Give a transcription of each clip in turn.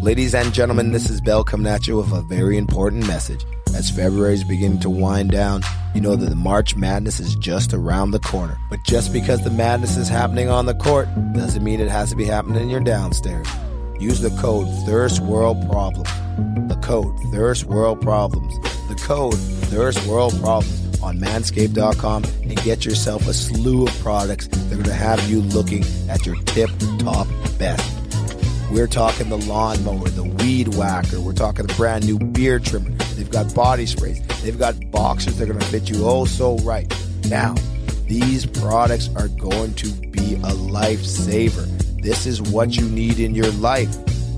Ladies and gentlemen, this is Bell coming at you with a very important message. As February is beginning to wind down, you know that the March Madness is just around the corner. But just because the madness is happening on the court doesn't mean it has to be happening in your downstairs. Use the code Thirst World Problems. The code Thirst World Problems. The code Thirst World Problems on manscaped.com and get yourself a slew of products that are going to have you looking at your tip top best. We're talking the lawnmower, the weed whacker. We're talking the brand new beard trimmer. They've got body sprays. They've got boxers They're going to fit you oh so right. Now, these products are going to be a lifesaver. This is what you need in your life.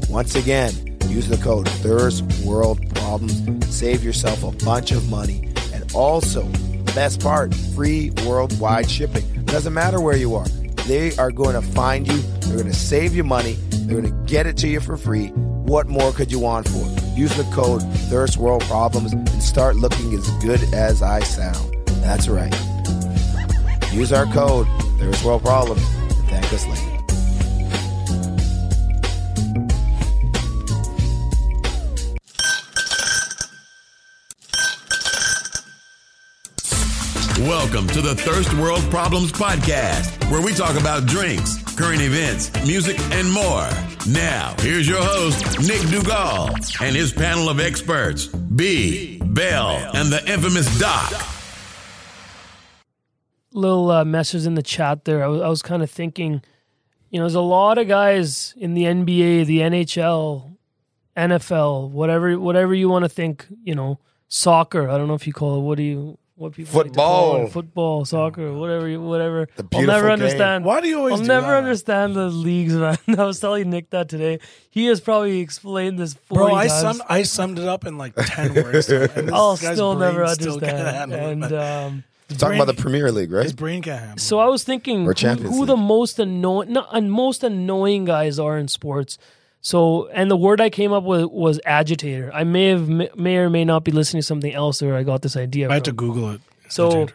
Once again, use the code Thirst World Problems. Save yourself a bunch of money. And also, the best part, free worldwide shipping. Doesn't matter where you are. They are going to find you. They're going to save you money. They're going to get it to you for free. What more could you want for? Use the code Thirst World Problems and start looking as good as I sound. That's right. Use our code Thirst World Problems and thank us later. Welcome to the Thirst World Problems Podcast, where we talk about drinks, current events, music, and more. Now, here's your host, Nick Dugal, and his panel of experts, B, Bell, and the infamous Doc. little uh, message in the chat there. I was, I was kind of thinking, you know, there's a lot of guys in the NBA, the NHL, NFL, whatever, whatever you want to think. You know, soccer. I don't know if you call it. What do you? What people like to call Football. it, football, soccer, whatever, you- whatever. The I'll never game. understand. Why do you always I'll do never that? understand the leagues, man. I was telling Nick that today. He has probably explained this. 40 Bro, I times. summed I summed it up in like ten words. and I'll still never still understand. handle it, and man. um, Talking about the Premier League, his right? brain can't handle. So I was thinking who, who the most annoying, not, and most annoying guys are in sports. So, and the word I came up with was agitator. I may have, may or may not be listening to something else where I got this idea. I had to. Google it. So and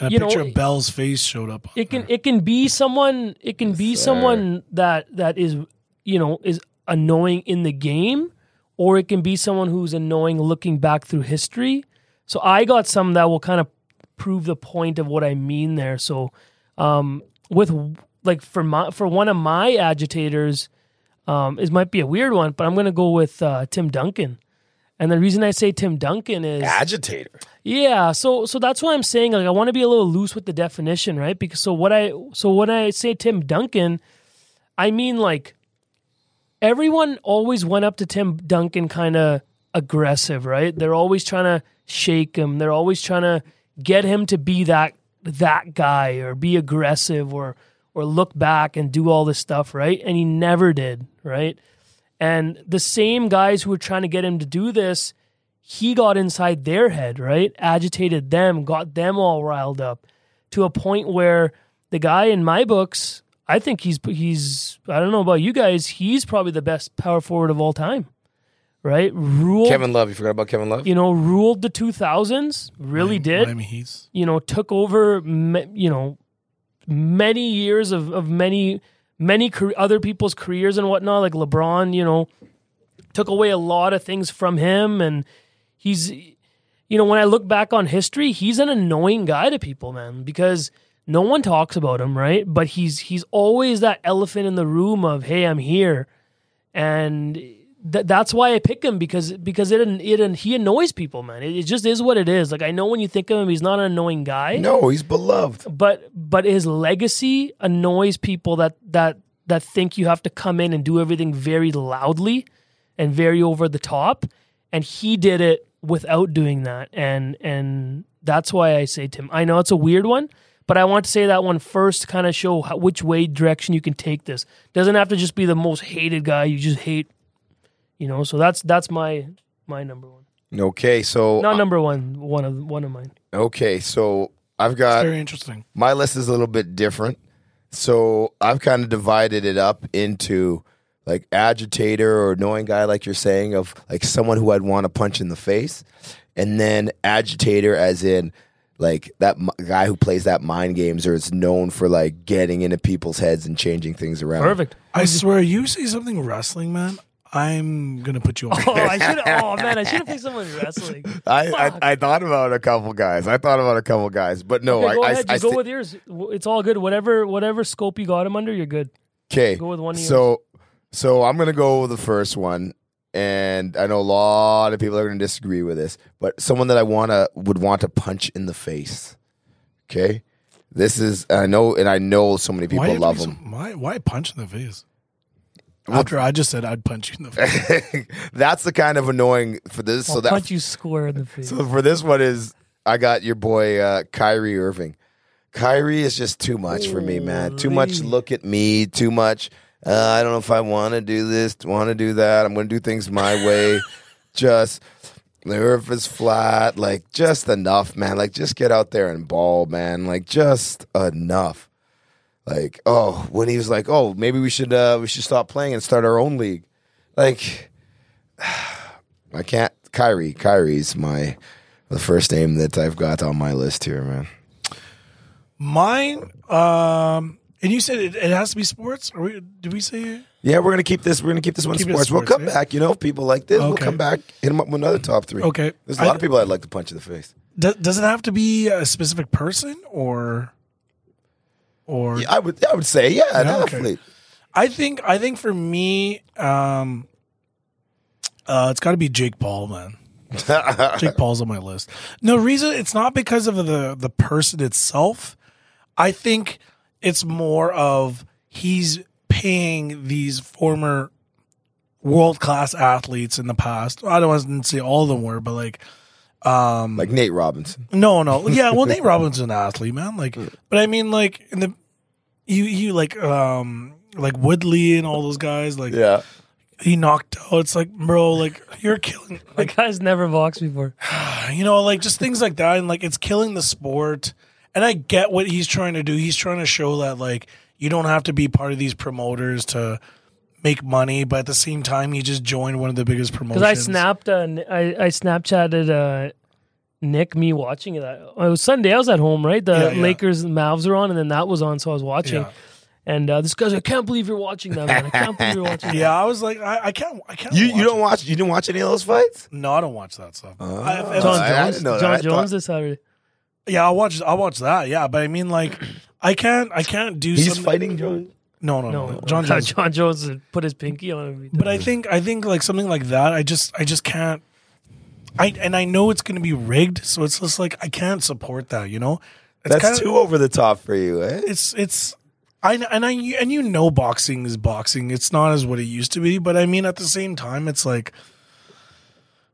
a you know, picture of Bell's face showed up. it can it can be someone it can be someone that that is you know is annoying in the game, or it can be someone who's annoying looking back through history. So I got some that will kind of prove the point of what I mean there. So um, with like for my for one of my agitators, um, it might be a weird one, but I'm gonna go with uh, Tim Duncan. And the reason I say Tim Duncan is Agitator. yeah, so so that's why I'm saying like I want to be a little loose with the definition, right? Because so what I so when I say Tim Duncan, I mean like everyone always went up to Tim Duncan kind of aggressive, right? They're always trying to shake him. They're always trying to get him to be that that guy or be aggressive or or look back and do all this stuff, right? And he never did, right? And the same guys who were trying to get him to do this, he got inside their head, right? Agitated them, got them all riled up to a point where the guy in my books, I think he's he's I don't know about you guys, he's probably the best power forward of all time. Right? Ruled Kevin Love. You forgot about Kevin Love? you know, ruled the 2000s, really did Miami Heat's. you know, took over, you know, many years of, of many, many car- other people's careers and whatnot. Like LeBron, you know, took away a lot of things from him. And he's, you know, when I look back on history, he's an annoying guy to people, man, because no one talks about him, right? But he's, he's always that elephant in the room of, hey, I'm here. And th- that's why I pick him because because it it he annoys people, man. It, it just is what it is. Like I know when you think of him, he's not an annoying guy, No, he's beloved. but but his legacy annoys people that that that think you have to come in and do everything very loudly and very over the top, and he did it without doing that, and and that's why I say Tim. I know it's a weird one. But I want to say that one first to kind of show how, which way direction you can take this. Doesn't have to just be the most hated guy you just hate, you know. So that's that's my my number one. Okay, so Not number one, one of one of mine. okay, so I've got Very interesting. my list is a little bit different. So I've kind of divided it up into like agitator or annoying guy, like you're saying, of like someone who I'd want to punch in the face, and then agitator as in like that m- guy who plays that mind games or is known for like getting into people's heads and changing things around. Perfect. I swear, you say something wrestling, man. I'm gonna put you on. Oh, I should. Oh man, I should have picked someone wrestling. I, I I thought about a couple guys. I thought about a couple guys, but no, Okay, go I, ahead. I, I go sti- with yours. It's all good. Whatever, whatever scope you got him under, you're good. Okay. Go with one of So so I'm gonna go with the first one. And I know a lot of people are gonna disagree with this, but someone that I wanna would want to punch in the face. Okay? This is I know and I know so many people Why, love so- him. why? Why punch in the face? After I just said I'd punch you in the face. That's the kind of annoying for this. I'll so that punch you square in the face. So for this one is I got your boy uh, Kyrie Irving. Kyrie is just too much for me, man. Too much look at me. Too much. Uh, I don't know if I want to do this, want to do that. I'm going to do things my way. just the earth is flat. Like just enough, man. Like just get out there and ball, man. Like just enough. Like oh, when he was like, oh, maybe we should uh, we should stop playing and start our own league. Like I can't. Kyrie. Kyrie's my the first name that I've got on my list here, man. Mine. Um, and you said it, it has to be sports. Or we, did we say? Yeah, we're gonna keep this. We're gonna keep this one Keep it sports. We'll come yeah. back. You know, if people like this. We'll come back. Hit them up with another top three. Okay. There's a lot I- of people I'd like to punch in the face. Does, does it have to be a specific person or? Or Yeah, I would. I would say, yeah, Yeah, okay. definitely. I think I think for me, um, uh, it's got to be Jake Paul, man. Jake Paul's on my list. No reason. It's not because of the the person itself. I think it's more of he's paying these former world class athletes in the past. I don't want to say all of them were, but like like Nate Robinson. no, no. Yeah, well, Nate Robinson's an athlete, man. Like, but I mean, like in the you you like um like Woodley and all those guys. Like, Yeah. he knocked out. It's like, bro, like you're killing. The Like, guy's never boxed before. you know, like just things like that, and like it's killing the sport. And I get what he's trying to do. He's trying to show that like you don't have to be part of these promoters to make money, but at the same time, he just joined one of the biggest promotions. Because I snapped, uh, I I Snapchatted uh, Nick me watching it. It was Sunday. I was at home, right? The Yeah, yeah. Lakers and Mavs are on, and then that was on, so I was watching. Yeah. And uh, this guy's, like, I can't believe you're watching that, man. I can't believe you're watching. that." Yeah, I was like, I, I can't, I can't. You watch you don't it. watch you didn't watch any of those fights? No, I don't watch that stuff. I- if- if John I- I Jones. didn't know that. John thought- Jones this Saturday. Yeah, I'll watch. I'll watch that. Yeah, but I mean, like, I can't. I can't do. He's something- fighting Jones. No, no, no. No, no. John Jones. John Jones put his pinky on him. But I think. I think like something like that. I just. I just can't. I and I know it's going to be rigged, so it's just like I can't support that. You know, it's That's kinda- too over the top for you, eh? It's it's. I and I and you know boxing is boxing. It's not as what it used to be, but I mean at the same time, it's like.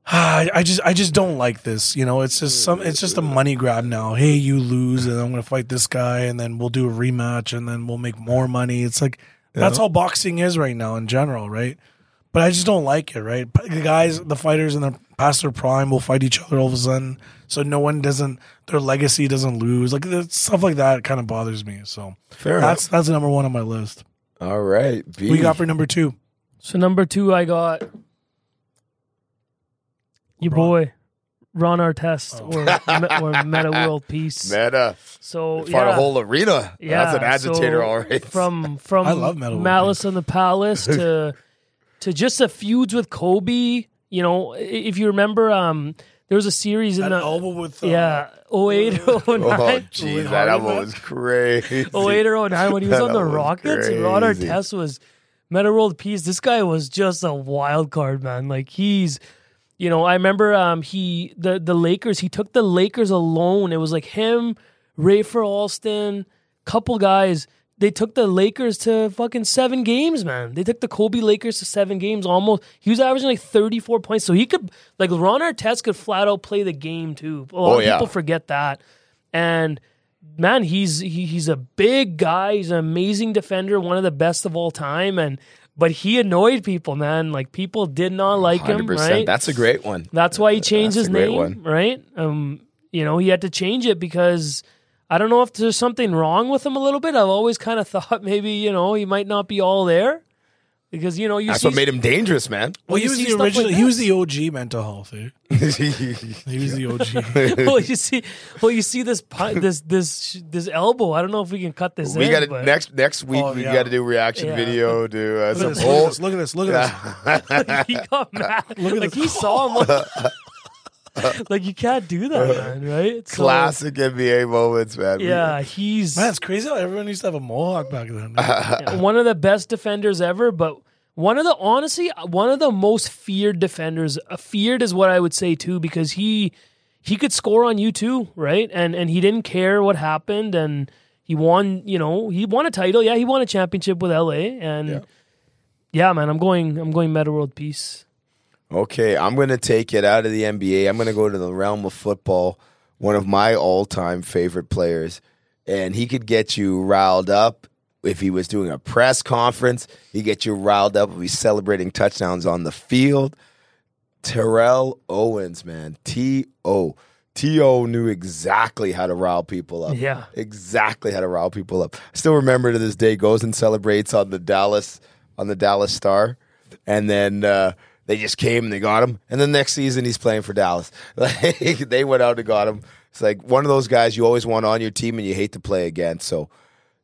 I I just I just don't like this, you know. It's just some. It's just a money grab now. Hey, you lose, and I'm gonna fight this guy, and then we'll do a rematch, and then we'll make more money. It's like that's all boxing is right now in general, right? But I just don't like it, right? The guys, the fighters in their past their prime will fight each other all of a sudden, so no one doesn't their legacy doesn't lose. Like the- stuff like that kind of bothers me. So Fair that's that's number one on my list. All right. B. What you got for number two? So number two, I got your boy Ron Artest Oh. or Me- or Meta World Peace. Meta. So Fought yeah, a whole arena. yeah, That's an agitator, so all right. From from I love Meta World Malice on the Palace to to just the feuds with Kobe. You know, if you remember, um, there was a series in That the elbow with uh, yeah 08 Oh, jeez, that Hardy, elbow was crazy. 08 or 09 when he was That on the Rockets and Ron crazy. Artest was Meta World Peace. This guy was just a wild card, man. Like he's you know, I remember um he the the Lakers, he took the Lakers alone. It was like him, Rafer Alston, couple guys. They took the Lakers to fucking seven games, man. They took the Kobe Lakers to seven games almost. He was averaging like 34 points. So he could, like, Ron Artest could flat out play the game too. A lot Oh, of yeah. people forget that. And man, he's he, he's a big guy. He's an amazing defender, one of the best of all time. And but he annoyed people, man. Like people did not like him, 100%. right? That's a great one. That's why he changed That's his name, one. right? Um, you know, he had to change it because I don't know if there's something wrong with him a little bit. I've always kind of thought maybe you know he might not be all there, because you know you see. That's see what made him dangerous, man. Well, you he was see the stuff like he was the OG mental health. Eh? He was the OG. well, you see, well, you see this pu- this this this elbow. I don't know if we can cut this. we got to next next week. Oh, we yeah. got to do reaction Yeah. video. Do uh, Look some at, this, look at old. this. Look at this. Look at this. he got mad. Look at like this. he saw him. Like, like, you can't do that, man. Right? So, Classic NBA moments, man. Yeah, he's Man, it's crazy how everyone used to have a mohawk back then. yeah, one of the best defenders ever, but one of the honestly one of the most feared defenders. Uh, feared is what I would say too, because he he could score on you too, right? And and he didn't care what happened, and he won. You know, he won a title. Yeah, he won a championship with LA, and Yeah. yeah, man, I'm going. I'm going Meta World Peace. Okay, I'm going to take it out of the NBA. I'm going to go to the realm of football. One of my all time favorite players. And he could get you riled up if he was doing a press conference. He'd get you riled up if he's celebrating touchdowns on the field. Terrell Owens, man. T O. T O knew exactly how to rile people up. Yeah. Exactly how to rile people up. I still remember to this day, goes and celebrates on the Dallas on the Dallas Star. And then uh, they just came and they got him. And then next season he's playing for Dallas. Like they went out and got him. It's like one of those guys you always want on your team and you hate to play against. So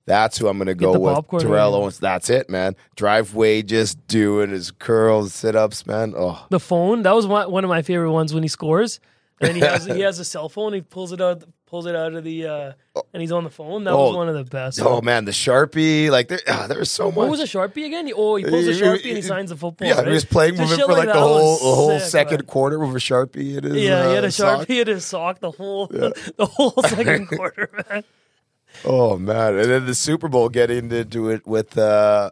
that's who I'm going to go with. Terrell. Owens. That's it, man. Driveway just doing his curls, sit ups, man. Oh, The phone that was one, one of my favorite ones when he scores. And he has he has a cell phone. He pulls it out pulls it out of the uh, and he's on the phone. That was Oh. one of the best. oh man, the Sharpie. Like there, ah, there was so much. What was a sharpie again? Oh, he pulls a He- sharpie and he signs the football. Yeah, right? he was playing with it shit for like, that the whole was the whole sick, second man. quarter with a Sharpie in his Yeah, he had uh, a sock. sharpie in his sock the whole the whole second quarter, man. Oh man! And then the Super Bowl getting into it with uh,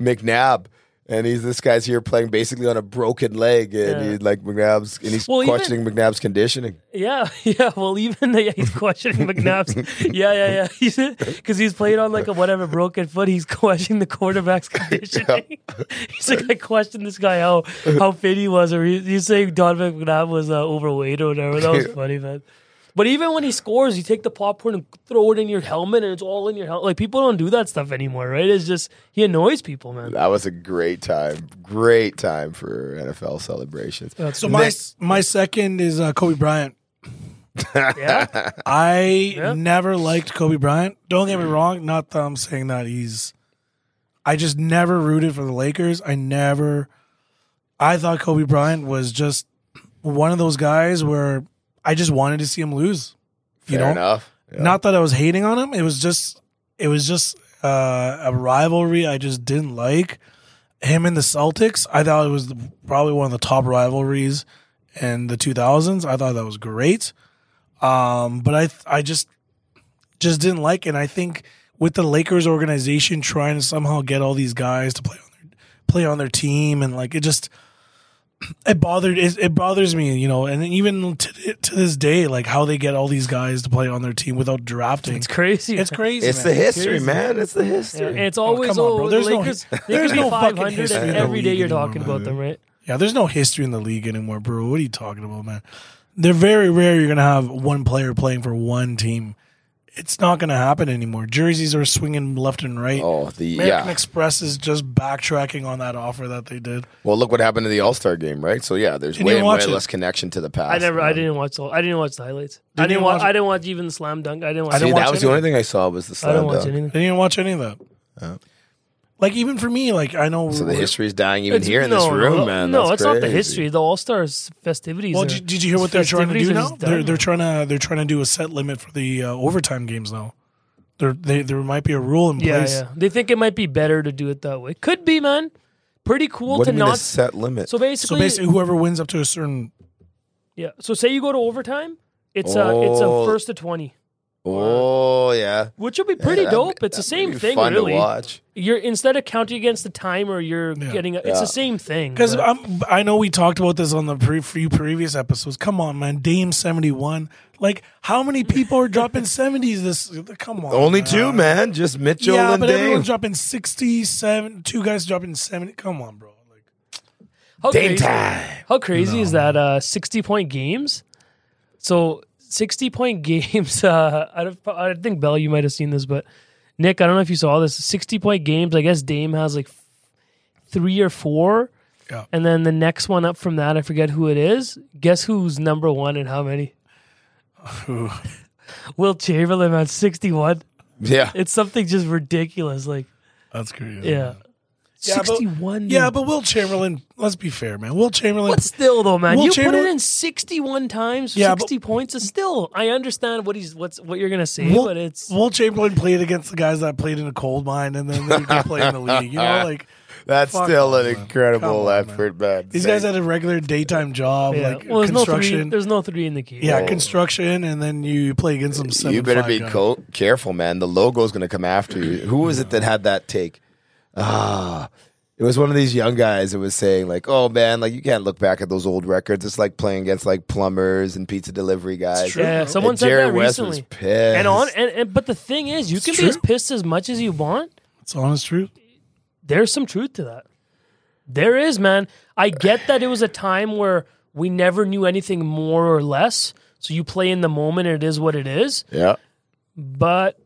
McNabb, and he's this guy's here playing basically on a broken leg, and Yeah. he's like McNabb's, and he's Well, even- questioning McNabb's conditioning. Yeah, yeah. Well, even yeah, he's questioning McNabb's. Yeah, yeah, yeah. Because he's, playing on like a whatever broken foot. He's questioning the quarterback's conditioning. he's like, I questioned this guy how how fit he was, or he, he's saying Donovan McNabb was uh, overweight or whatever. That was funny, man. But even when he scores, you take the popcorn and throw it in your helmet, and it's all in your helmet. Like people don't do that stuff anymore, right? It's just he annoys people, man. That was a great time, great time for NFL celebrations. That's So my my second is uh, Kobe Bryant. yeah, I Yeah. never liked Kobe Bryant. Don't get me wrong. Not that I'm saying that he's. I just never rooted for the Lakers. I never. I thought Kobe Bryant was just one of those guys where I just wanted to see him lose. Fair you know, enough. Yeah. not that I was hating on him. It was just, it was just uh, a rivalry I just didn't like. Him and the Celtics, I thought it was the, probably one of the top rivalries in the 2000s. I thought that was great. Um, but I, I just, just didn't like it. And I think with the Lakers organization trying to somehow get all these guys to play on their, play on their team, and like it just, it bothered it, it bothers me, you know, and even to, to this day, like how they get all these guys to play on their team without drafting. it's crazy. It's crazy. It's man. the history, crazy. man. It's the history. and it's oh, always come on, oh, bro. There's no- Lakers. they there's could no fucking 500 history and every day you're anymore, talking man. about them, right? Yeah, there's no history in the league anymore, bro. What are you talking about, man? They're very rare. You're gonna have one player playing for one team. It's not gonna happen anymore. Jerseys are swinging left and right. oh, the American yeah. Express is just backtracking on that offer that they did. Well, look what happened to the All Star game, right? So yeah, there's Didn't way way less connection to the past. I never, I didn't watch the, I didn't watch the highlights. I Didn't didn't watch, watch I didn't watch even the slam dunk. I didn't watch. I didn't that watch was the only thing I saw was the I slam didn't watch dunk. anything. They didn't watch any of that. Like even for me, like I know. So the history is dying even It's- here in no, this room, no, man. No, That's it's not the history. The All Stars festivities. Well, are- did, did you hear what they're trying to do now? They're they're trying to they're trying to do a set limit for the uh, overtime games now. There they, there might be a rule in yeah, place. yeah. They think it might be better to do it that way. Could be, man. Pretty cool What to do you mean a not. set limit? So basically, So basically, whoever wins up to a certain yeah. So say you go to overtime, it's a it's a Oh. first to twenty, oh yeah, which will be pretty Yeah, dope. that- It's the same thing, Fun really. to watch. You're instead of counting against the timer, you're Yeah. getting, a, it's Yeah. the same thing. Because I'm, I know we talked about this on the pre- few previous episodes. Come on, man, Dame seventy one. Like, how many people are dropping seventies? This come on, Only two, man. Just Mitchell Yeah, and but Dame. everyone's dropping sixty seven. Two guys dropping seventy. Come on, bro. Like, How Dame crazy, time. How crazy is that? Uh, sixty point games. So sixty point games. Uh, I, don't- I think Bell, you might have seen this, but Nick, I don't know if you saw this. Sixty point games. I guess Dame has like three or four, Yeah. and then the next one up from that, I forget who it is. Guess who's number one and how many? Wilt Chamberlain at sixty-one. Yeah. It's something just ridiculous. Like, That's crazy. yeah, Yeah, but- sixty-one. Yeah, but Wilt Chamberlain. Let's be fair, man. Wilt Chamberlain. But still, though, man, Will you put it in sixty-one times, Yeah, but- sixty points. Is still, I understand what he's what's what you're gonna say, Will, but it's Wilt Chamberlain played against the guys that played in a coal mine, and then they go play in the league. You know, like That's Fuck still off, an man. Incredible on, effort, man. these guys had a regular daytime job, yeah. like well, there's no three. construction. There's no three in the key. yeah, construction, and then you play against them. Seven, you better be co- careful, man. The logo's going to come after you. Who was it that had that take? Ah, it was one of these young guys that was saying like, "Oh man, like you can't look back at those old records. It's like playing against like plumbers and pizza delivery guys." Yeah, bro. someone And said Jerry that West recently. was pissed. And on and, and but the thing is, you can be as pissed as much as you want. It's honest truth. There's some truth to that. There is, man. I get that it was a time where we never knew anything more or less. So you play in the moment, and it is what it is. yeah. But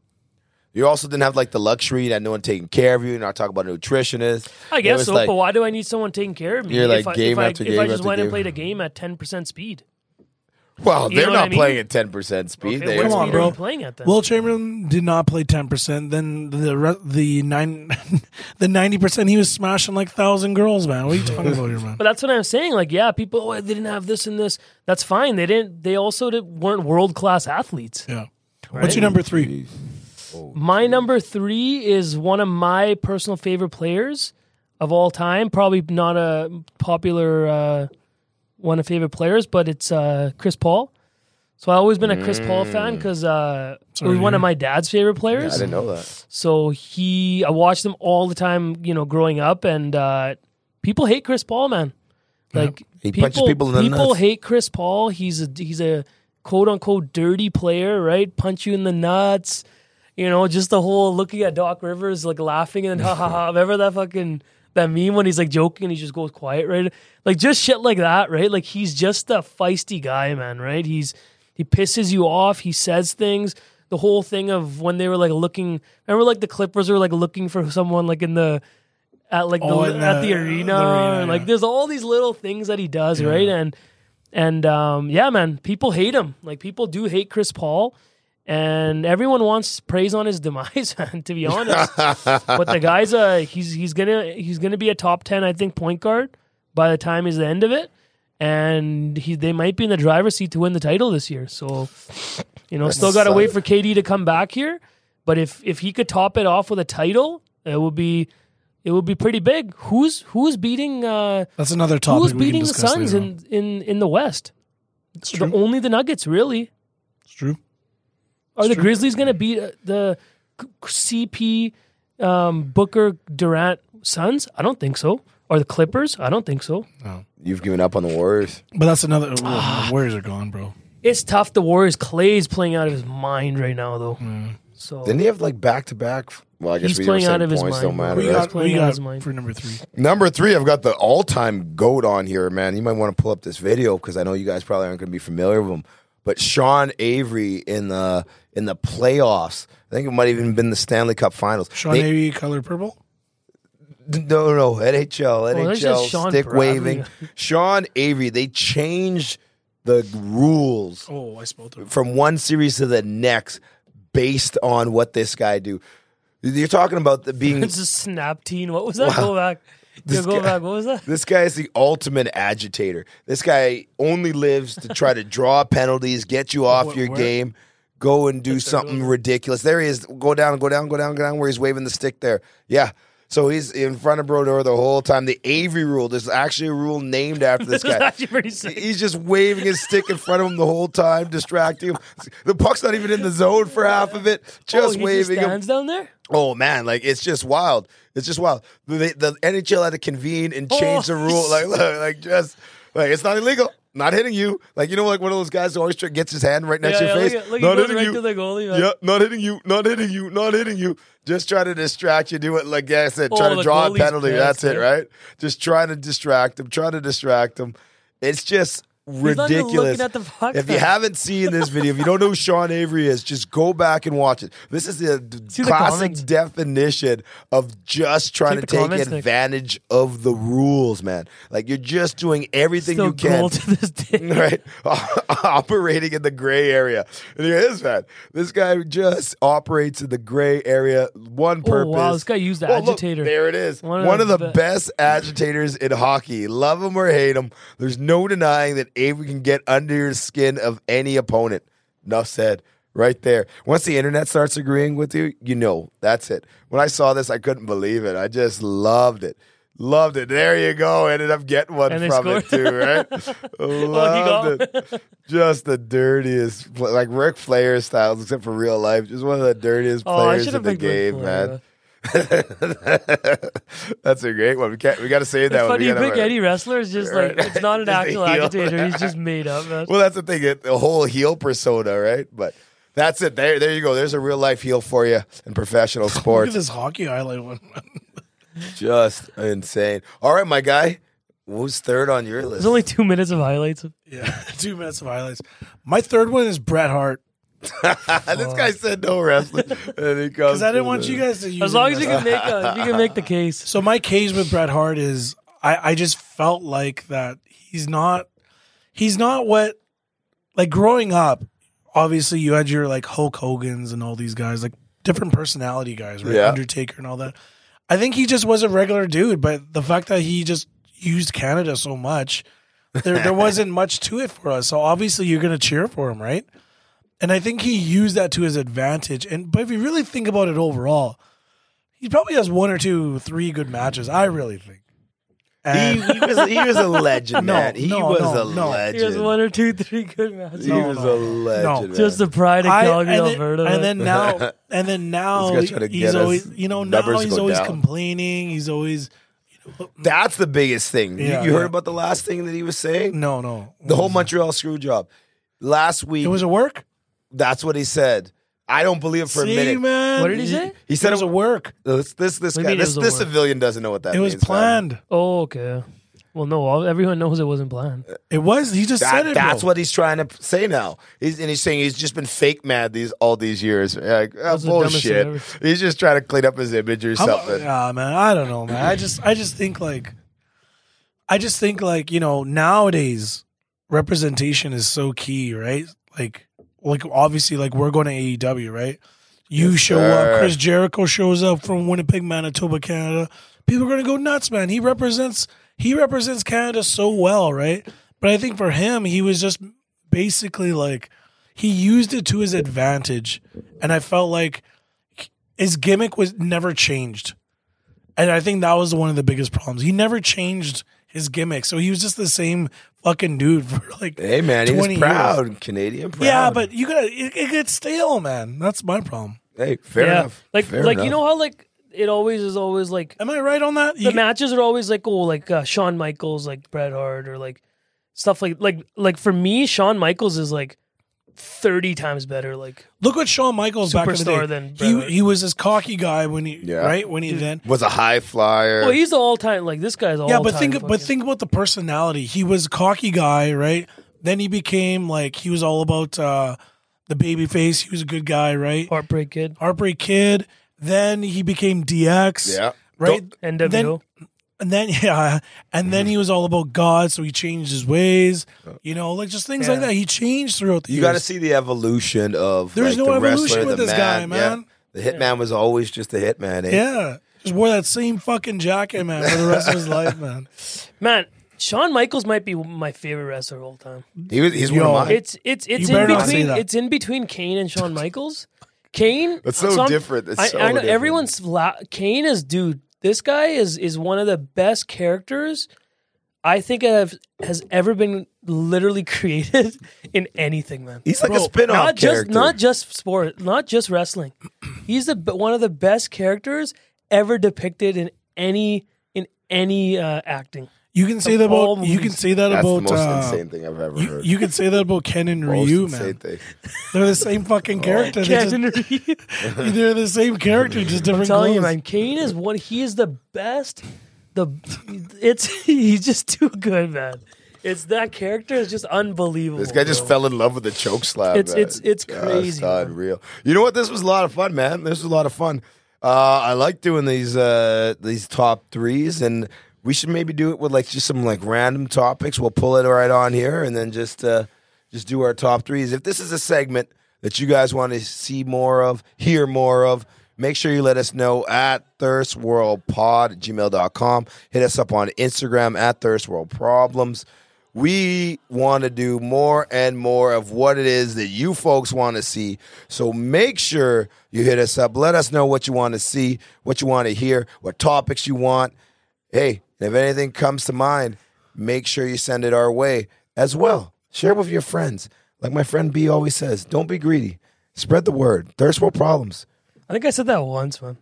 You also didn't have like the luxury that no one taking care of you. You're not talking about a nutritionist. I guess so. like- but why do I need someone taking care of me? You're if like I, game if after I, if game I just after went game. and played a game at ten percent speed. Well, You they're not I mean? playing at ten percent speed. Okay, They- what Come on, speed are bro. you playing at then? Wilt Chamberlain did not play ten percent. Then the re- the nine the ninety percent he was smashing like thousand girls, man. What are you talking about here, man? But that's what I'm saying. Like, yeah, people oh, they didn't have this and this. That's fine. They didn't. They also did, weren't world class athletes. Yeah. What's your number three? My number three is one of my personal favorite players of all time. Probably not a popular uh, one of favorite players, but it's uh, Chris Paul. So I've always been a Chris Paul fan because uh, it was one of my dad's favorite players. I didn't know that. So he, I watched him all the time, you know, growing up, and uh, people hate Chris Paul, man. Like He punches people in the people nuts. hate Chris Paul. He's a he's a quote unquote dirty player, right? Punch you in the nuts. You know, just the whole looking at Doc Rivers like laughing and ha ha ha. Remember that fucking that meme when he's like joking and he just goes quiet, right? Like just shit like that, right? Like he's just a feisty guy, man, right? He's he pisses you off. He says things. The whole thing of when they were like looking, remember like the Clippers were like looking for someone like in the at like Oh, the, in at the- the arena, the arena, like yeah. there's all these little things that he does, right? And and um, yeah, man, people hate him. Like people do hate Chris Paul, and everyone wants praise on his demise. Man, to be honest, but the guy's uh he's he's gonna he's gonna be a top ten, I think, point guard by the time is the end of it, and he they might be in the driver's seat to win the title this year. So you know, still got to wait for KD to come back here. But if if he could top it off with a title, it would be it would be pretty big. Who's who's beating uh That's another topic. who's we can beating the Suns in, in in the West? It's The, only the Nuggets really. It's true. Are the true. Grizzlies going to beat uh, the CP um, Booker Durant Suns? I don't think so. Or the Clippers? I don't think so. No. You've given up on the Warriors. But that's another. Ah. Well, the Warriors are gone, bro. It's tough. The Warriors. Clay's playing out of his mind right now, though. So Didn't he have like back to back? Well, I guess He's we playing were saying out of his points mind, don't matter. We He's right? got, playing we got his mind. for number three. Number three, I've got the all-time goat on here, man. You might want to pull up this video because I know you guys probably aren't going to be familiar with him. But Sean Avery in the in the playoffs, I think it might have even been the Stanley Cup Finals. Sean They- Avery, color purple. No, no, NHL, Oh, NHL, just stick Bradley. waving. Sean Avery, they changed the rules Oh, I spelled it. from one series to the next based on what this guy do. You're talking about the being it's a snap teen. What was that? Go back. This go guy- back. What was that? This guy is the ultimate agitator. This guy only lives to try to draw penalties, get you off Wh- your where? game, go and do something ridiculous. There he is. Go down, go down, go down, go down, where he's waving the stick there. Yeah. So he's in front of Brodeur the whole time. The Avery rule, there's actually a rule named after this guy. actually pretty sick. He's just waving his stick in front of him the whole time, distracting him. The puck's not even in the zone for half of it. oh, Just he waving just him. down there. Oh man, like it's just wild. It's just wild. The, the NHL had to convene and oh, change Oh, the rule. Like, look, like just like it's not illegal. Not hitting you. Like you know, like one of those guys who always gets his hand right next Yeah, to your yeah, face. look at- look, not hitting right you. to the goalie, man. Yeah, not hitting you. Not hitting you. Not hitting you. Just try to distract you. Do it like I said. Try Oh, to draw a penalty. pissed, That's it, right? Just trying to distract him. Trying to distract him. It's just He's not even ridiculous. the. If you haven't seen this video, if you don't know who Sean Avery is, just go back and watch it. This is the See classic comments. definition of just trying Check to take comments, Nick. advantage of the rules, man. Like you're just doing everything still you can. to this day. right? operating in the gray area. And here it is, man. This guy just operates in the gray area. One oh, purpose. wow, this guy used the Oh, look, agitator. there it is. One One, of of the the best agitators in hockey. Love him or hate him. There's no denying that Avery can get under your skin of any opponent. Enough said. Right there. Once the internet starts agreeing with you, you know that's it. When I saw this, I couldn't believe it. I just loved it. Loved it. There you go. Ended up getting one from it too, right? Loved it. Just the dirtiest, like Ric Flair styles, except for real life. Just one of the dirtiest Oh, players in the game, man. That's a great one. We can't. We got to save that It's one. funny We you gotta- pick any wrestler. is just like it's not an actual heel. agitator. He's just made up. Man. Well, that's the thing. it- The whole heel persona, right? But that's it. There, there you go. There's a real life heel for you in professional Look at sports. this hockey highlight one. Just insane. All right, my guy. Who's third on your list? There's only two minutes of highlights. yeah, two minutes of highlights. My third one is Bret Hart this guy said no wrestling, and he comes. because I didn't want the- you guys to use. As long as you can make a, you can make the case. So my case with Bret Hart is I, I just felt like that he's not he's not what like growing up, obviously you had your like Hulk Hogan's and all these guys, like different personality guys, right? Yeah. Undertaker and all that. I think he just was a regular dude, but the fact that he just used Canada so much, there there wasn't much to it for us. So obviously you're gonna cheer for him, right? And I think he used that to his advantage. And but if you really think about it overall, he probably has one or two, three good matches. I really think. He, And he was he was a legend, No, man. He no, was no, a no. legend. Here's one or two, three good matches. he No, was no, a legend. man. Just the pride of I- Calgary, and, then, Alberta. and then now, and then now, This guy's trying to he's always, you know, now he's always down. complaining. He's always, That's the biggest thing. You- Yeah, you, heard yeah. about the last thing that he was saying? no, no. The whole Montreal screw job. Last week, It was a work. That's what he said. I don't believe it for See, a minute. man. What did he say? He said It said was a work. This this this What do you guy this this civilian doesn't know what that It means. was man. planned. oh, okay. Well, no, all, everyone knows it wasn't planned. It was. He just That- said it. that's bro. what he's trying to say now. He's, and he's saying he's just been fake mad these all these years. Like, uh, That's the dumbest thing bullshit. He's just trying to clean up his image or How about- something. yeah, man. I don't know, man. I just, I just think like, I just think like you know nowadays representation is so key, right? Like, like obviously, like we're going to AEW, right? You Yes, show sir. up. Chris Jericho shows up from Winnipeg, Manitoba, Canada. People are gonna go nuts, man. He represents, he represents Canada so well, right? But I think for him, he was just basically like he used it to his advantage, and I felt like his gimmick was never changed. And I think that was one of the biggest problems. He never changed his gimmick. So he was just the same fucking dude for like Hey man, he was 20 years. proud, Canadian proud. Yeah, but you gotta it, it gets stale, man. That's my problem. hey, fair yeah, enough. like Fair like enough. you know how like it always is always like Am I right on that? the You- matches are always like oh like uh, Shawn Michaels like Bret Hart or like stuff like like like for me Shawn Michaels is like thirty times better like look what Shawn Michaels back in the Superstar day. than he he was this cocky guy when he Yeah. right when he then was a high flyer. well he's the all time like this guy's all yeah, but think time but think about the personality. He was a cocky guy, right? Then he became like he was all about uh the baby face. He was a good guy, right? Heartbreak Kid Heartbreak Kid. Then he became DX. yeah. Right. NWO Then- And then yeah, and then he was all about God, so he changed his ways. You know, like just things like Yeah. that. He changed throughout the You got to see the evolution of There's like, no the evolution wrestler, with the this guy, Yeah. man. The hitman was always just a hitman. Eh? Yeah, just wore that same fucking jacket, man, for the rest of his life, man. man Shawn Michaels might be my favorite wrestler of all time He was. He's Yo. one of mine. it's it's it's You in better not say between that. it's in between Kane and Shawn Michaels Kane That's so I'm- different. It's I, so I know different. everyone's la- Kane is dude. This guy is is one of the best characters I think have has ever been literally created in anything, man. He's like a Bro, spin-off not just character. not just sport, not just wrestling. He's the one of the best characters ever depicted in any in any uh, acting. You can say that about you can say that That's about the most uh, insane thing I've ever you, heard. you can say that about Ken and Most Ryu, insane man. thing. They're the same fucking character. They just- Ken Reed. they're the same character, just different I'm telling you, clothes. man, Kane is one. He is the best. The it's he's just too good, man. It's that character is just unbelievable. This guy just bro. fell in love with the choke slam. It's- man. it's- it's crazy, man. unreal. You know what? This was a lot of fun, man. This was a lot of fun. Uh, I like doing these uh, these top threes, and we should maybe do it with like just some like random topics. We'll pull it right on here, and then just uh, just do our top threes. If this is a segment that you guys want to see more of, hear more of, make sure you let us know at thirstworldpod gmail.com. Hit us up on Instagram at thirstworldproblems. We want to do more and more of what it is that you folks want to see. So make sure you hit us up. Let us know what you want to see, what you want to hear, what topics you want. Hey, if anything comes to mind, make sure you send it our way as well. Share it with your friends. Like my friend B always says, don't be greedy. Spread the word. Thirst world problems. I think I said that once, man.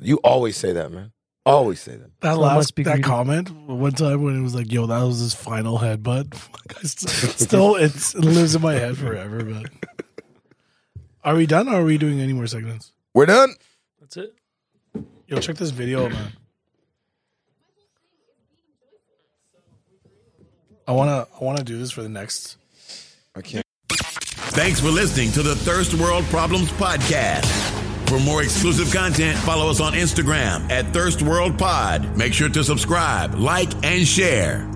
You always say that, man. Always say that. That So last must be that greedy. comment one time when it was like, "Yo, that was his final headbutt." I st- Still, it's, it lives in my head forever. But are we done? or Are we doing any more segments? We're done. That's it. Yo, check this video, man. I wanna, I wanna do this for the next. I can't. Thanks for listening to the Thirst World Problems Podcast. For more exclusive content, follow us on Instagram at Thirst World Pod. Make sure to subscribe, like, and share.